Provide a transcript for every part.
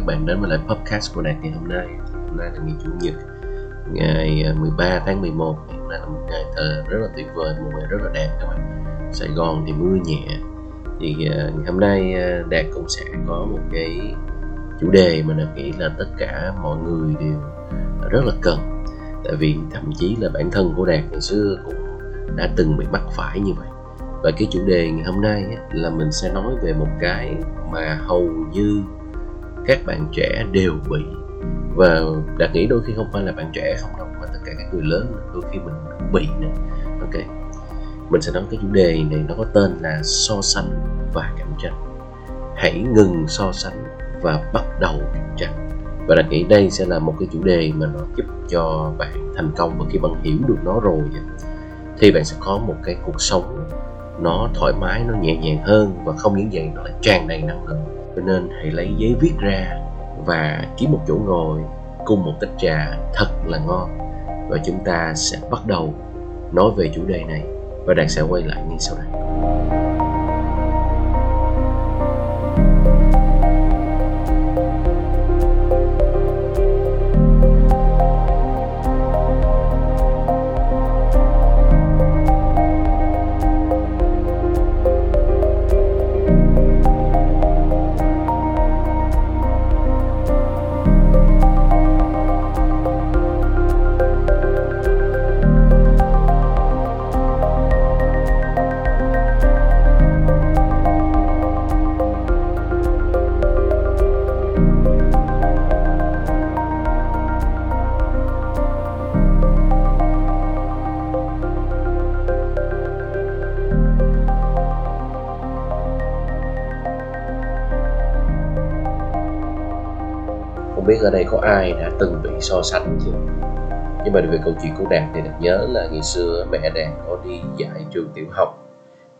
Các bạn đến với lại podcast của Đạt ngày hôm nay. Hôm nay là ngày Chủ nhật, Ngày à, 13 tháng 11 Hôm nay là một ngày thật rất là tuyệt vời, Một ngày rất là đẹp các bạn. Sài Gòn thì mưa nhẹ. Thì ngày hôm nay à, Đạt cũng sẽ có một cái chủ đề mà Đạt nghĩ là tất cả mọi người đều rất là cần. Tại vì thậm chí là bản thân của Đạt ngày xưa cũng đã từng bị mắc phải như vậy. Và cái chủ đề ngày hôm nay là mình sẽ nói về một cái mà hầu như các bạn trẻ đều bị. Và đạt nghĩ đôi khi không phải là bạn trẻ không đâu, mà tất cả các người lớn đôi khi mình cũng bị nữa ok, mình sẽ nói cái chủ đề này, nó có tên là so sánh và cạnh tranh. Hãy ngừng so sánh và bắt đầu cạnh tranh. Và đạt nghĩ đây sẽ là một cái chủ đề mà nó giúp cho bạn thành công và khi bạn hiểu được nó rồi thì bạn sẽ có một cái cuộc sống nó thoải mái, nó nhẹ nhàng hơn và không những vậy, nó lại tràn đầy năng lượng cho nên hãy lấy giấy viết ra và kiếm một chỗ ngồi cùng một tách trà thật là ngon. Và chúng ta sẽ bắt đầu nói về chủ đề này và đạt sẽ quay lại ngay sau đây. Không biết ở đây có ai đã từng bị so sánh chưa? Nhưng mà về câu chuyện của đạt thì đạt nhớ là ngày xưa mẹ đạt có đi dạy trường tiểu học.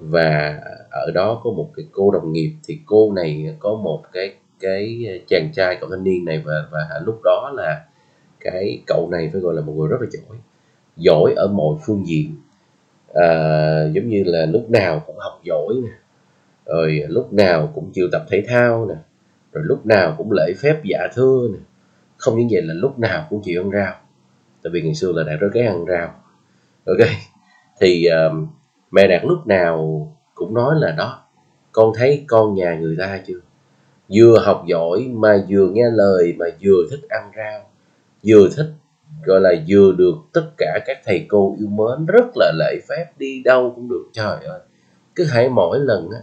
Và ở đó có một cái cô đồng nghiệp thì cô này có một cái cái chàng trai cậu thanh niên này và và lúc đó là cái cậu này phải gọi là một người rất là giỏi giỏi ở mọi phương diện. À, giống như là lúc nào cũng học giỏi nè rồi lúc nào cũng chịu tập thể thao nè rồi lúc nào cũng lễ phép dạ thưa này. không những vậy là lúc nào cũng chịu ăn rau. Tại vì ngày xưa là đạt rất cái ăn rau. Ok thì uh, mẹ đạt lúc nào cũng nói là đó con thấy con nhà người ta chưa? Vừa học giỏi mà vừa nghe lời mà vừa thích ăn rau vừa thích gọi là vừa được tất cả các thầy cô yêu mến rất là lễ phép đi đâu cũng được. Trời ơi cứ hãy mỗi lần á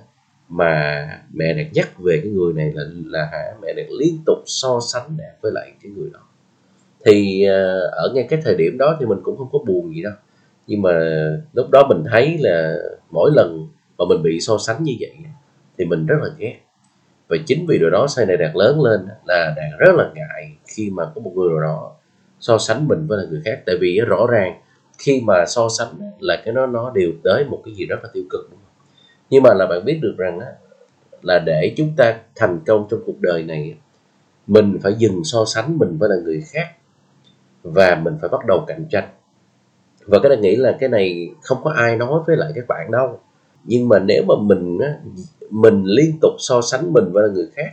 mà mẹ đạt nhắc về cái người này là là hả, mẹ đạt liên tục so sánh đạt với lại cái người đó. Thì ờ, ở ngay cái thời điểm đó thì mình cũng không có buồn gì đâu. Nhưng mà lúc đó mình thấy là mỗi lần mà mình bị so sánh như vậy thì mình rất là ghét. Và chính vì điều đó sau này đạt lớn lên là đạt rất là ngại khi mà có một người nào đó so sánh mình với là người khác. Tại vì rõ ràng khi mà so sánh là cái nó nó đều tới một cái gì rất là tiêu cực, đúng không? Nhưng mà là bạn biết được rằng á, là để chúng ta thành công trong cuộc đời này mình phải dừng so sánh mình với là người khác và mình phải bắt đầu cạnh tranh. Và cái này nghĩ là cái này không có ai nói với lại các bạn đâu. Nhưng mà nếu mà mình á, mình liên tục so sánh mình với là người khác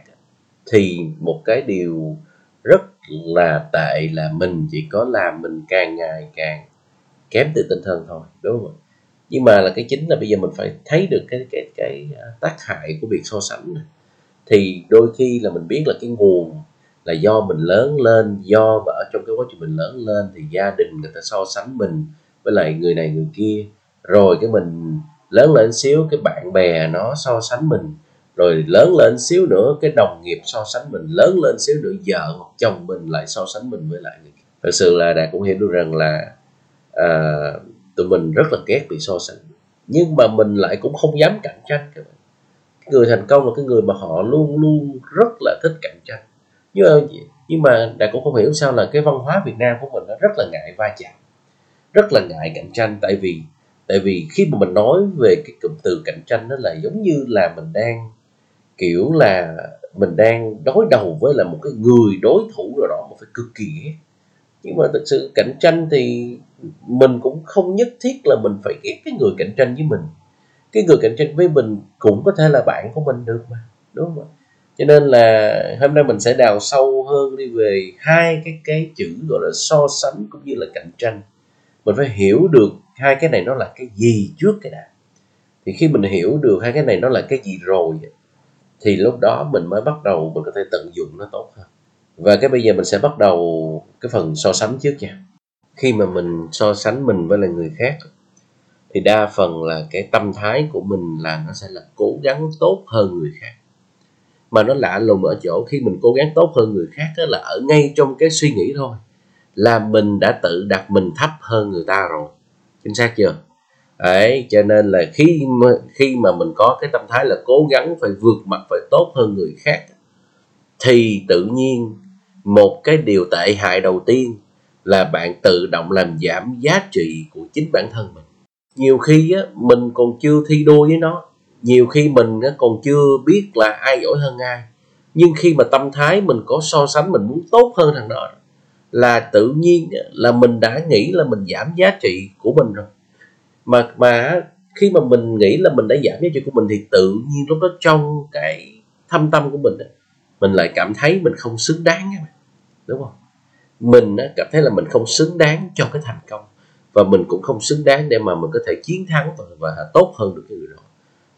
thì một cái điều rất là tệ là mình chỉ có làm mình càng ngày càng kém tự tinh thần thôi đúng không ạ? Nhưng mà là cái chính là bây giờ mình phải thấy được cái cái cái à, tác hại của việc so sánh thì đôi khi là mình biết là cái nguồn là do mình lớn lên do ở trong cái quá trình mình lớn lên thì gia đình người ta so sánh mình với lại người này người kia. Rồi cái mình lớn lên xíu cái bạn bè nó so sánh mình. Rồi lớn lên xíu nữa cái đồng nghiệp so sánh mình. Lớn lên xíu nữa vợ hoặc chồng mình lại so sánh mình với lại người kia. Thật sự là đạt cũng hiểu được rằng là uh, tụi mình rất là ghét bị so sánh. Nhưng mà mình lại cũng không dám cạnh tranh các bạn. Người thành công là cái người mà họ luôn luôn rất là thích cạnh tranh. Nhưng mà nhưng mà đại cũng không hiểu sao là cái văn hóa Việt Nam của mình nó rất là ngại va chạm, rất là ngại cạnh tranh. Tại vì tại vì khi mà mình nói về cái cụm từ cạnh tranh nó là giống như là mình đang, kiểu là mình đang đối đầu với là một cái người đối thủ nào đó mà phải cực kỳ ghét. Nhưng mà thực sự cạnh tranh thì mình cũng không nhất thiết là mình phải ghét cái người cạnh tranh với mình. Cái người cạnh tranh với mình cũng có thể là bạn của mình được mà, đúng không cho nên là hôm nay mình sẽ đào sâu hơn đi về hai cái cái chữ gọi là so sánh cũng như là cạnh tranh. Mình phải hiểu được hai cái này nó là cái gì trước cái đã. Thì khi mình hiểu được hai cái này nó là cái gì rồi thì lúc đó mình mới bắt đầu mình có thể tận dụng nó tốt hơn. Và cái bây giờ mình sẽ bắt đầu cái phần so sánh trước nha khi mà mình so sánh mình với là người khác thì đa phần là cái tâm thái của mình là nó sẽ là cố gắng tốt hơn người khác. Mà nó lạ lùng ở chỗ khi mình cố gắng tốt hơn người khác đó là ở ngay trong cái suy nghĩ thôi là mình đã tự đặt mình thấp hơn người ta rồi. Chính xác chưa? Đấy cho nên là khi mà, khi mà mình có cái tâm thái là cố gắng phải vượt mặt phải tốt hơn người khác thì tự nhiên một cái điều tệ hại đầu tiên là bạn tự động làm giảm giá trị của chính bản thân mình. Nhiều khi á, mình còn chưa thi đua với nó. Nhiều khi mình á, còn chưa biết là ai giỏi hơn ai. Nhưng khi mà tâm thái mình có so sánh mình muốn tốt hơn thằng đó là tự nhiên là mình đã nghĩ là mình giảm giá trị của mình rồi. Mà mà khi mà mình nghĩ là mình đã giảm giá trị của mình thì tự nhiên lúc đó trong cái thâm tâm của mình mình lại cảm thấy mình không xứng đáng đúng không? Mình cảm thấy là mình không xứng đáng cho cái thành công. Và mình cũng không xứng đáng để mà mình có thể chiến thắng và tốt hơn được cái người đó.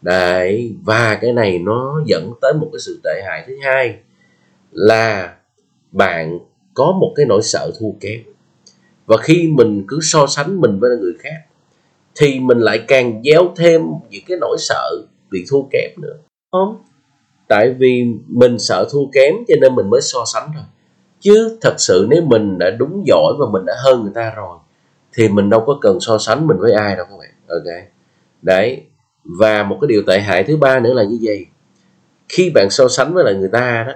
Đấy, và cái này nó dẫn tới một cái sự tệ hại thứ hai là bạn có một cái nỗi sợ thua kém. Và khi mình cứ so sánh mình với người khác, thì mình lại càng gieo thêm những cái nỗi sợ bị thua kém nữa. Không? Tại vì mình sợ thua kém cho nên mình mới so sánh thôi chứ thật sự nếu mình đã đúng giỏi và mình đã hơn người ta rồi thì mình đâu có cần so sánh mình với ai đâu các bạn. Ok. Đấy. Và một cái điều tệ hại thứ ba nữa là như vậy. Khi bạn so sánh với lại người ta đó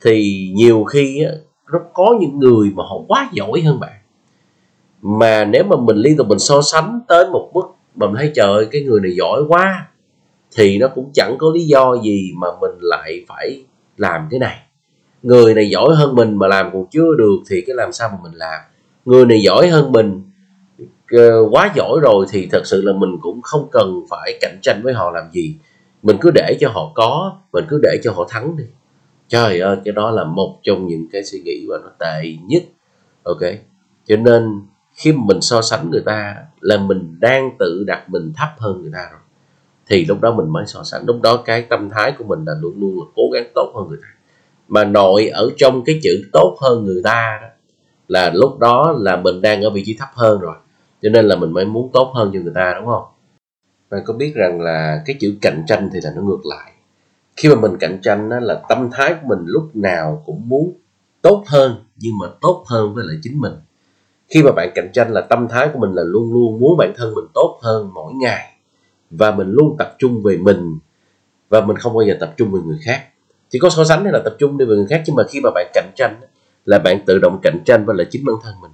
thì nhiều khi á, nó có những người mà họ quá giỏi hơn bạn. Mà nếu mà mình liên tục mình so sánh tới một mức mà mình thấy trời cái người này giỏi quá thì nó cũng chẳng có lý do gì mà mình lại phải làm cái này người này giỏi hơn mình mà làm còn chưa được thì cái làm sao mà mình làm? Người này giỏi hơn mình ờ, quá giỏi rồi thì thật sự là mình cũng không cần phải cạnh tranh với họ làm gì. Mình cứ để cho họ có, mình cứ để cho họ thắng đi. Trời ơi, cái đó là một trong những cái suy nghĩ và nó tệ nhất. Ok, cho nên khi mình so sánh người ta là mình đang tự đặt mình thấp hơn người ta rồi, thì lúc đó mình mới so sánh. Lúc đó cái tâm thái của mình là luôn luôn là cố gắng tốt hơn người ta mà nội ở trong cái chữ tốt hơn người ta đó, là lúc đó là mình đang ở vị trí thấp hơn rồi. Cho nên là mình mới muốn tốt hơn cho người ta, đúng không? Bạn có biết rằng là cái chữ cạnh tranh thì là nó ngược lại. Khi mà mình cạnh tranh đó là tâm thái của mình lúc nào cũng muốn tốt hơn, nhưng mà tốt hơn với lại chính mình. Khi mà bạn cạnh tranh là tâm thái của mình là luôn luôn muốn bản thân mình tốt hơn mỗi ngày. Và mình luôn tập trung về mình, và mình không bao giờ tập trung về người khác chỉ có so sánh hay là tập trung đi về người khác, nhưng mà khi mà bạn cạnh tranh là bạn tự động cạnh tranh với lại chính bản thân mình.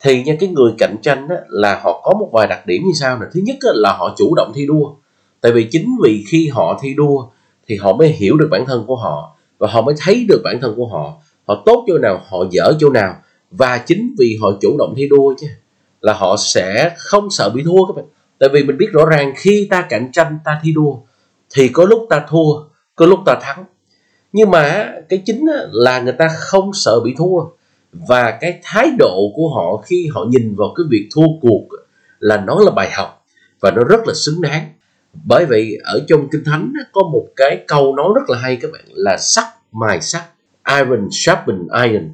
Thì nha, cái người cạnh tranh là họ có một vài đặc điểm như sau nè. Thứ nhất là họ chủ động thi đua. Tại vì chính vì khi họ thi đua thì họ mới hiểu được bản thân của họ và họ mới thấy được bản thân của họ. Họ tốt chỗ nào, họ dở chỗ nào. Và chính vì họ chủ động thi đua chứ, là họ sẽ không sợ bị thua các bạn. Tại vì mình biết rõ ràng, khi ta cạnh tranh, ta thi đua, thì có lúc ta thua, có lúc ta thắng nhưng mà cái chính là người ta không sợ bị thua. Và cái thái độ của họ khi họ nhìn vào cái việc thua cuộc là nó là bài học và nó rất là xứng đáng. Bởi vì ở trong kinh thánh có một cái câu nói rất là hay các bạn, là sắt mài sắt iron sharpen iron.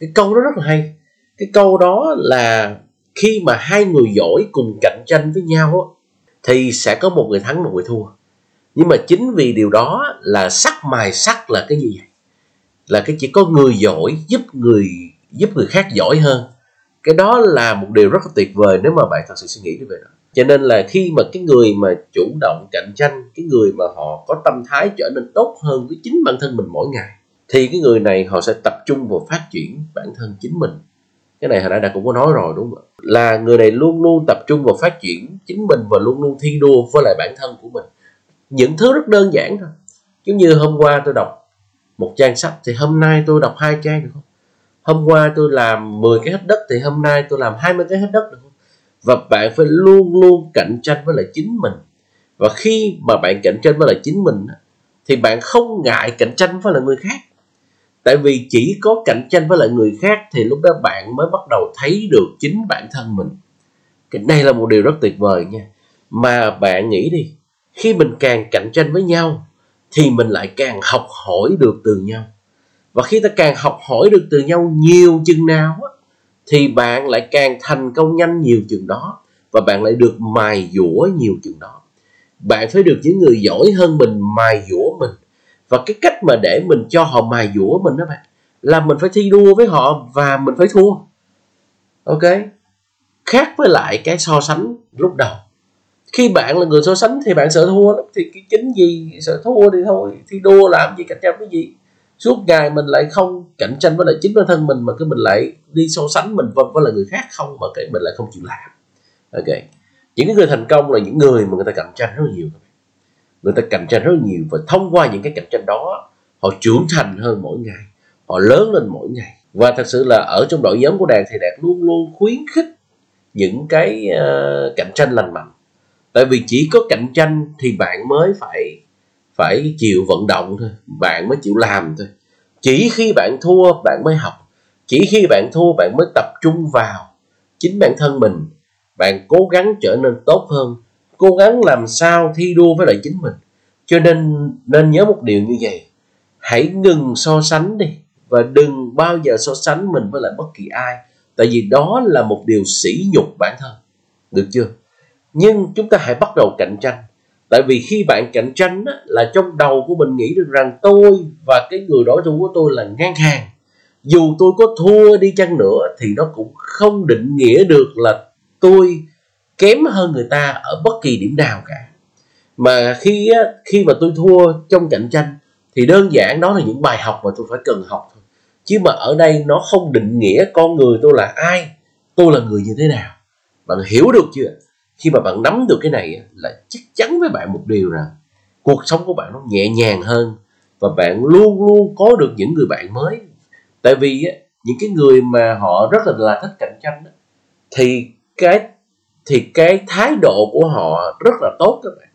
Cái câu đó rất là hay. Cái câu đó là khi mà hai người giỏi cùng cạnh tranh với nhau thì sẽ có một người thắng, một người thua nhưng mà chính vì điều đó là sắc mài sắc là cái gì vậy? Là cái chỉ có người giỏi giúp người giúp người khác giỏi hơn. Cái đó là một điều rất là tuyệt vời nếu mà bạn thật sự suy nghĩ về đó. Cho nên là khi mà cái người mà chủ động cạnh tranh, cái người mà họ có tâm thái trở nên tốt hơn với chính bản thân mình mỗi ngày, thì cái người này họ sẽ tập trung vào phát triển bản thân chính mình. Cái này hồi nãy đã cũng có nói rồi, đúng không là người này luôn luôn tập trung vào phát triển chính mình và luôn luôn thi đua với lại bản thân của mình những thứ rất đơn giản thôi. Giống như hôm qua tôi đọc một trang sách thì hôm nay tôi đọc hai trang được không? Hôm qua tôi làm 10 cái hết đất thì hôm nay tôi làm 20 cái hết đất được không? Và bạn phải luôn luôn cạnh tranh với lại chính mình. Và khi mà bạn cạnh tranh với lại chính mình thì bạn không ngại cạnh tranh với lại người khác. Tại vì chỉ có cạnh tranh với lại người khác thì lúc đó bạn mới bắt đầu thấy được chính bản thân mình. Cái này là một điều rất tuyệt vời nha. Mà bạn nghĩ đi khi mình càng cạnh tranh với nhau thì mình lại càng học hỏi được từ nhau. Và khi ta càng học hỏi được từ nhau nhiều chừng nào á, thì bạn lại càng thành công nhanh nhiều chừng đó và bạn lại được mài dũa nhiều chừng đó. Bạn phải được những người giỏi hơn mình mài dũa mình. Và cái cách mà để mình cho họ mài dũa mình đó bạn là mình phải thi đua với họ và mình phải thua. Ok? Khác với lại cái so sánh lúc đầu khi bạn là người so sánh thì bạn sợ thua lắm thì cái chính gì sợ thua thì thôi thi đua làm gì cạnh tranh cái gì. Suốt ngày mình lại không cạnh tranh với lại chính bản thân mình mà cái mình lại đi so sánh mình với, với lại người khác không mà cái mình lại không chịu làm. Ok. Những cái người thành công là những người mà người ta cạnh tranh rất là nhiều. Người ta cạnh tranh rất là nhiều và thông qua những cái cạnh tranh đó họ trưởng thành hơn mỗi ngày họ lớn lên mỗi ngày. Và thật sự là ở trong đội nhóm của đạt thì đạt luôn luôn khuyến khích những cái uh, cạnh tranh lành mạnh tại vì chỉ có cạnh tranh thì bạn mới phải phải chịu vận động thôi. Bạn mới chịu làm thôi. Chỉ khi bạn thua, bạn mới học. Chỉ khi bạn thua, bạn mới tập trung vào chính bản thân mình. Bạn cố gắng trở nên tốt hơn. Cố gắng làm sao thi đua với lại chính mình. Cho nên nên nhớ một điều như vậy. Hãy ngừng so sánh đi và đừng bao giờ so sánh mình với lại bất kỳ ai. Tại vì đó là một điều sỉ nhục bản thân. Được chưa? Nhưng chúng ta hãy bắt đầu cạnh tranh. Tại vì khi bạn cạnh tranh á, là trong đầu của mình nghĩ được rằng tôi và cái người đối thủ của tôi là ngang hàng. Dù tôi có thua đi chăng nữa thì nó cũng không định nghĩa được là tôi kém hơn người ta ở bất kỳ điểm nào cả. Mà khi á, khi mà tôi thua trong cạnh tranh thì đơn giản đó là những bài học mà tôi phải cần học thôi. Chứ mà ở đây nó không định nghĩa con người tôi là ai tôi là người như thế nào. Bạn hiểu được chưa? Khi mà bạn nắm được cái này là chắc chắn với bạn một điều rằng cuộc sống của bạn nó nhẹ nhàng hơn và bạn luôn luôn có được những người bạn mới. Tại vì những cái người mà họ rất là là thích cạnh tranh thì cái thì cái thái độ của họ rất là tốt các bạn.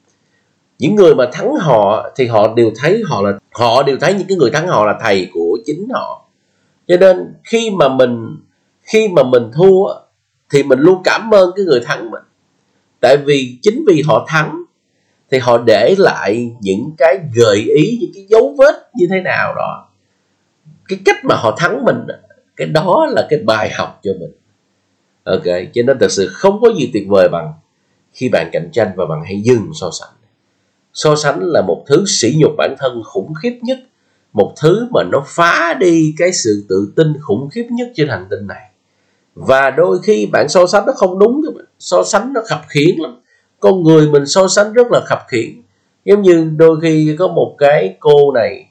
Những người mà thắng họ thì họ đều thấy họ là, họ đều thấy những cái người thắng họ là thầy của chính họ. Cho nên khi mà mình, khi mà mình thua thì mình luôn cảm ơn cái người thắng mình tại vì chính vì họ thắng, thì họ để lại những cái gợi ý, những cái dấu vết như thế nào đó. Cái cách mà họ thắng mình, cái đó là cái bài học cho mình. Ok, cho nên thật sự không có gì tuyệt vời bằng khi bạn cạnh tranh và bạn hãy dừng so sánh. So sánh là một thứ sỉ nhục bản thân khủng khiếp nhất, một thứ mà nó phá đi cái sự tự tin khủng khiếp nhất trên hành tinh này. Và đôi khi bạn so sánh nó không đúng các bạn so sánh nó khập khiển lắm. Con người mình so sánh rất là khập khiển. Giống như đôi khi có một cái cô này,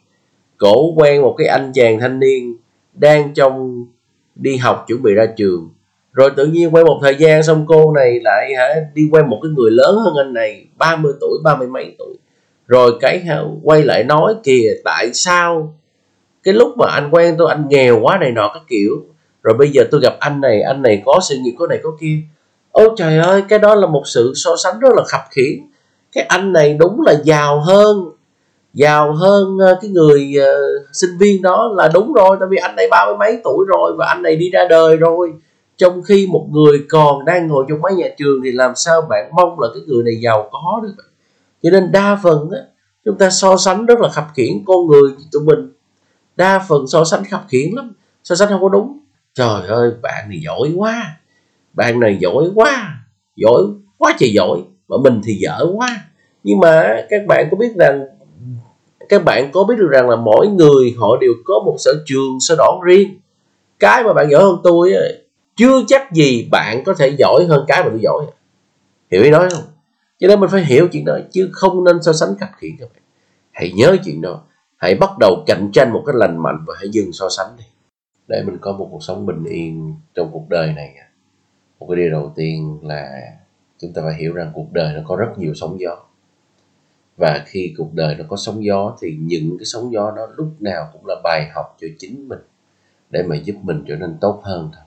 cổ quen một cái anh chàng thanh niên đang trong đi học chuẩn bị ra trường. Rồi tự nhiên quen một thời gian xong cô này lại hả, đi quen một cái người lớn hơn anh này 30 tuổi, ba mươi mấy tuổi. Rồi cái quay lại nói kìa, tại sao cái lúc mà anh quen tôi, anh nghèo quá này nọ các kiểu. Rồi bây giờ tôi gặp anh này anh này có sự nghiệp, có này có kia ôi trời ơi cái đó là một sự so sánh rất là khập khiển cái anh này đúng là giàu hơn giàu hơn ờ, cái người uh, sinh viên đó là đúng rồi tại vì anh này ba mươi mấy tuổi rồi và anh này đi ra đời rồi. Trong khi một người còn đang ngồi trong mái nhà trường thì làm sao bạn mong là cái người này giàu có được? Cho nên đa phần á, chúng ta so sánh rất là khập khiển con người tụi mình. Đa phần so sánh khập khiển lắm so sánh không có đúng. Trời ơi bạn này giỏi quá bạn này giỏi quá giỏi quá trời giỏi, mà mình thì dở quá. Nhưng mà các bạn có biết rằng, các bạn có biết được rằng là mỗi người họ đều có một sở trường, sở đoản riêng. Cái mà bạn giỏi hơn tôi chưa chắc gì bạn có thể giỏi hơn cái mà tôi giỏi. Hiểu ý nói không? Cho nên mình phải hiểu chuyện đó, chứ không nên so sánh khập khiển các bạn. Hãy nhớ chuyện đó, hãy bắt đầu cạnh tranh một cách lành mạnh và hãy dừng so sánh đi. Để mình có một cuộc sống bình yên trong cuộc đời này một cái điều đầu tiên là chúng ta phải hiểu rằng cuộc đời nó có rất nhiều sóng gió. Và khi cuộc đời nó có sóng gió thì những cái sóng gió đó lúc nào cũng là bài học cho chính mình để mà giúp mình trở nên tốt hơn thôi.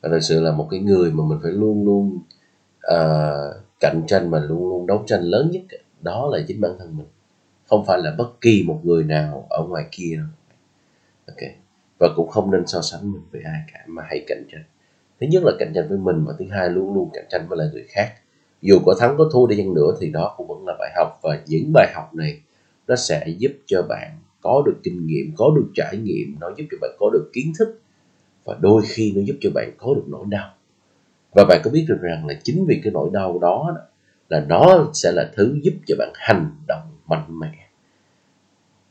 Và thật sự là một cái người mà mình phải luôn luôn uh, cạnh tranh mà luôn luôn đấu tranh lớn nhất đó là chính bản thân mình. Không phải là bất kỳ một người nào ở ngoài kia đâu. Ok. Và cũng không nên so sánh mình với ai cả mà hãy cạnh tranh thứ nhất là cạnh tranh với mình và thứ hai luôn luôn cạnh tranh với lại người khác. Dù có thắng có thua đi chăng nữa thì đó cũng vẫn là bài học và những bài học này nó sẽ giúp cho bạn có được kinh nghiệm, có được trải nghiệm, nó giúp cho bạn có được kiến thức và đôi khi nó giúp cho bạn có được nỗi đau. Và bạn có biết được rằng là chính vì cái nỗi đau đó là nó sẽ là thứ giúp cho bạn hành động mạnh mẽ.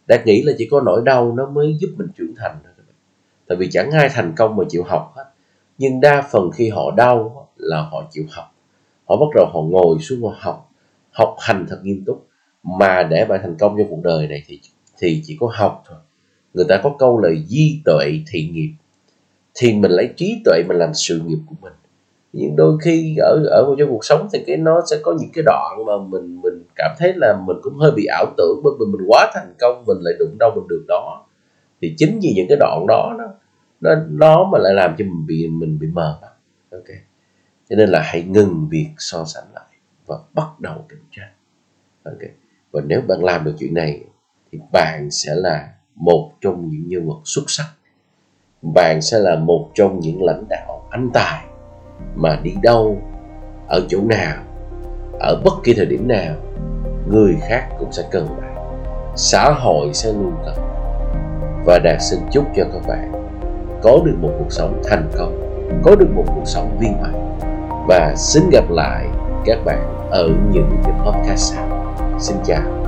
Đã nghĩ là chỉ có nỗi đau nó mới giúp mình trưởng thành thôi tại vì chẳng ai thành công mà chịu học hết nhưng đa phần khi họ đau là họ chịu học. Họ bắt đầu họ ngồi xuống họ học. Học hành thật nghiêm túc. Mà để bạn thành công trong cuộc đời này thì thì chỉ có học thôi. Người ta có câu là di tuệ thị nghiệp. Thì mình lấy trí tuệ mình làm sự nghiệp của mình. Nhưng đôi khi ở ở trong cuộc sống thì cái nó sẽ có những cái đoạn mà mình mình cảm thấy là mình cũng hơi bị ảo tưởng bởi vì mình quá thành công, mình lại đụng đâu mình được đó. Thì chính vì những cái đoạn đó đó nó nó mà lại làm cho mình bị mình bị mờ mắt. Ok. Cho nên là hãy ngừng việc so sánh lại và bắt đầu kiểm tra, ok. Và nếu bạn làm được chuyện này thì bạn sẽ là một trong những nhân vật xuất sắc. Bạn sẽ là một trong những lãnh đạo anh tài mà đi đâu ở chỗ nào ở bất kỳ thời điểm nào người khác cũng sẽ cần bạn. Xã hội sẽ luôn cần và đạt xin chúc cho các bạn có được một cuộc sống thành công, có được một cuộc sống viên mãn. Và xin gặp lại các bạn ở những cái podcast sau. Xin chào.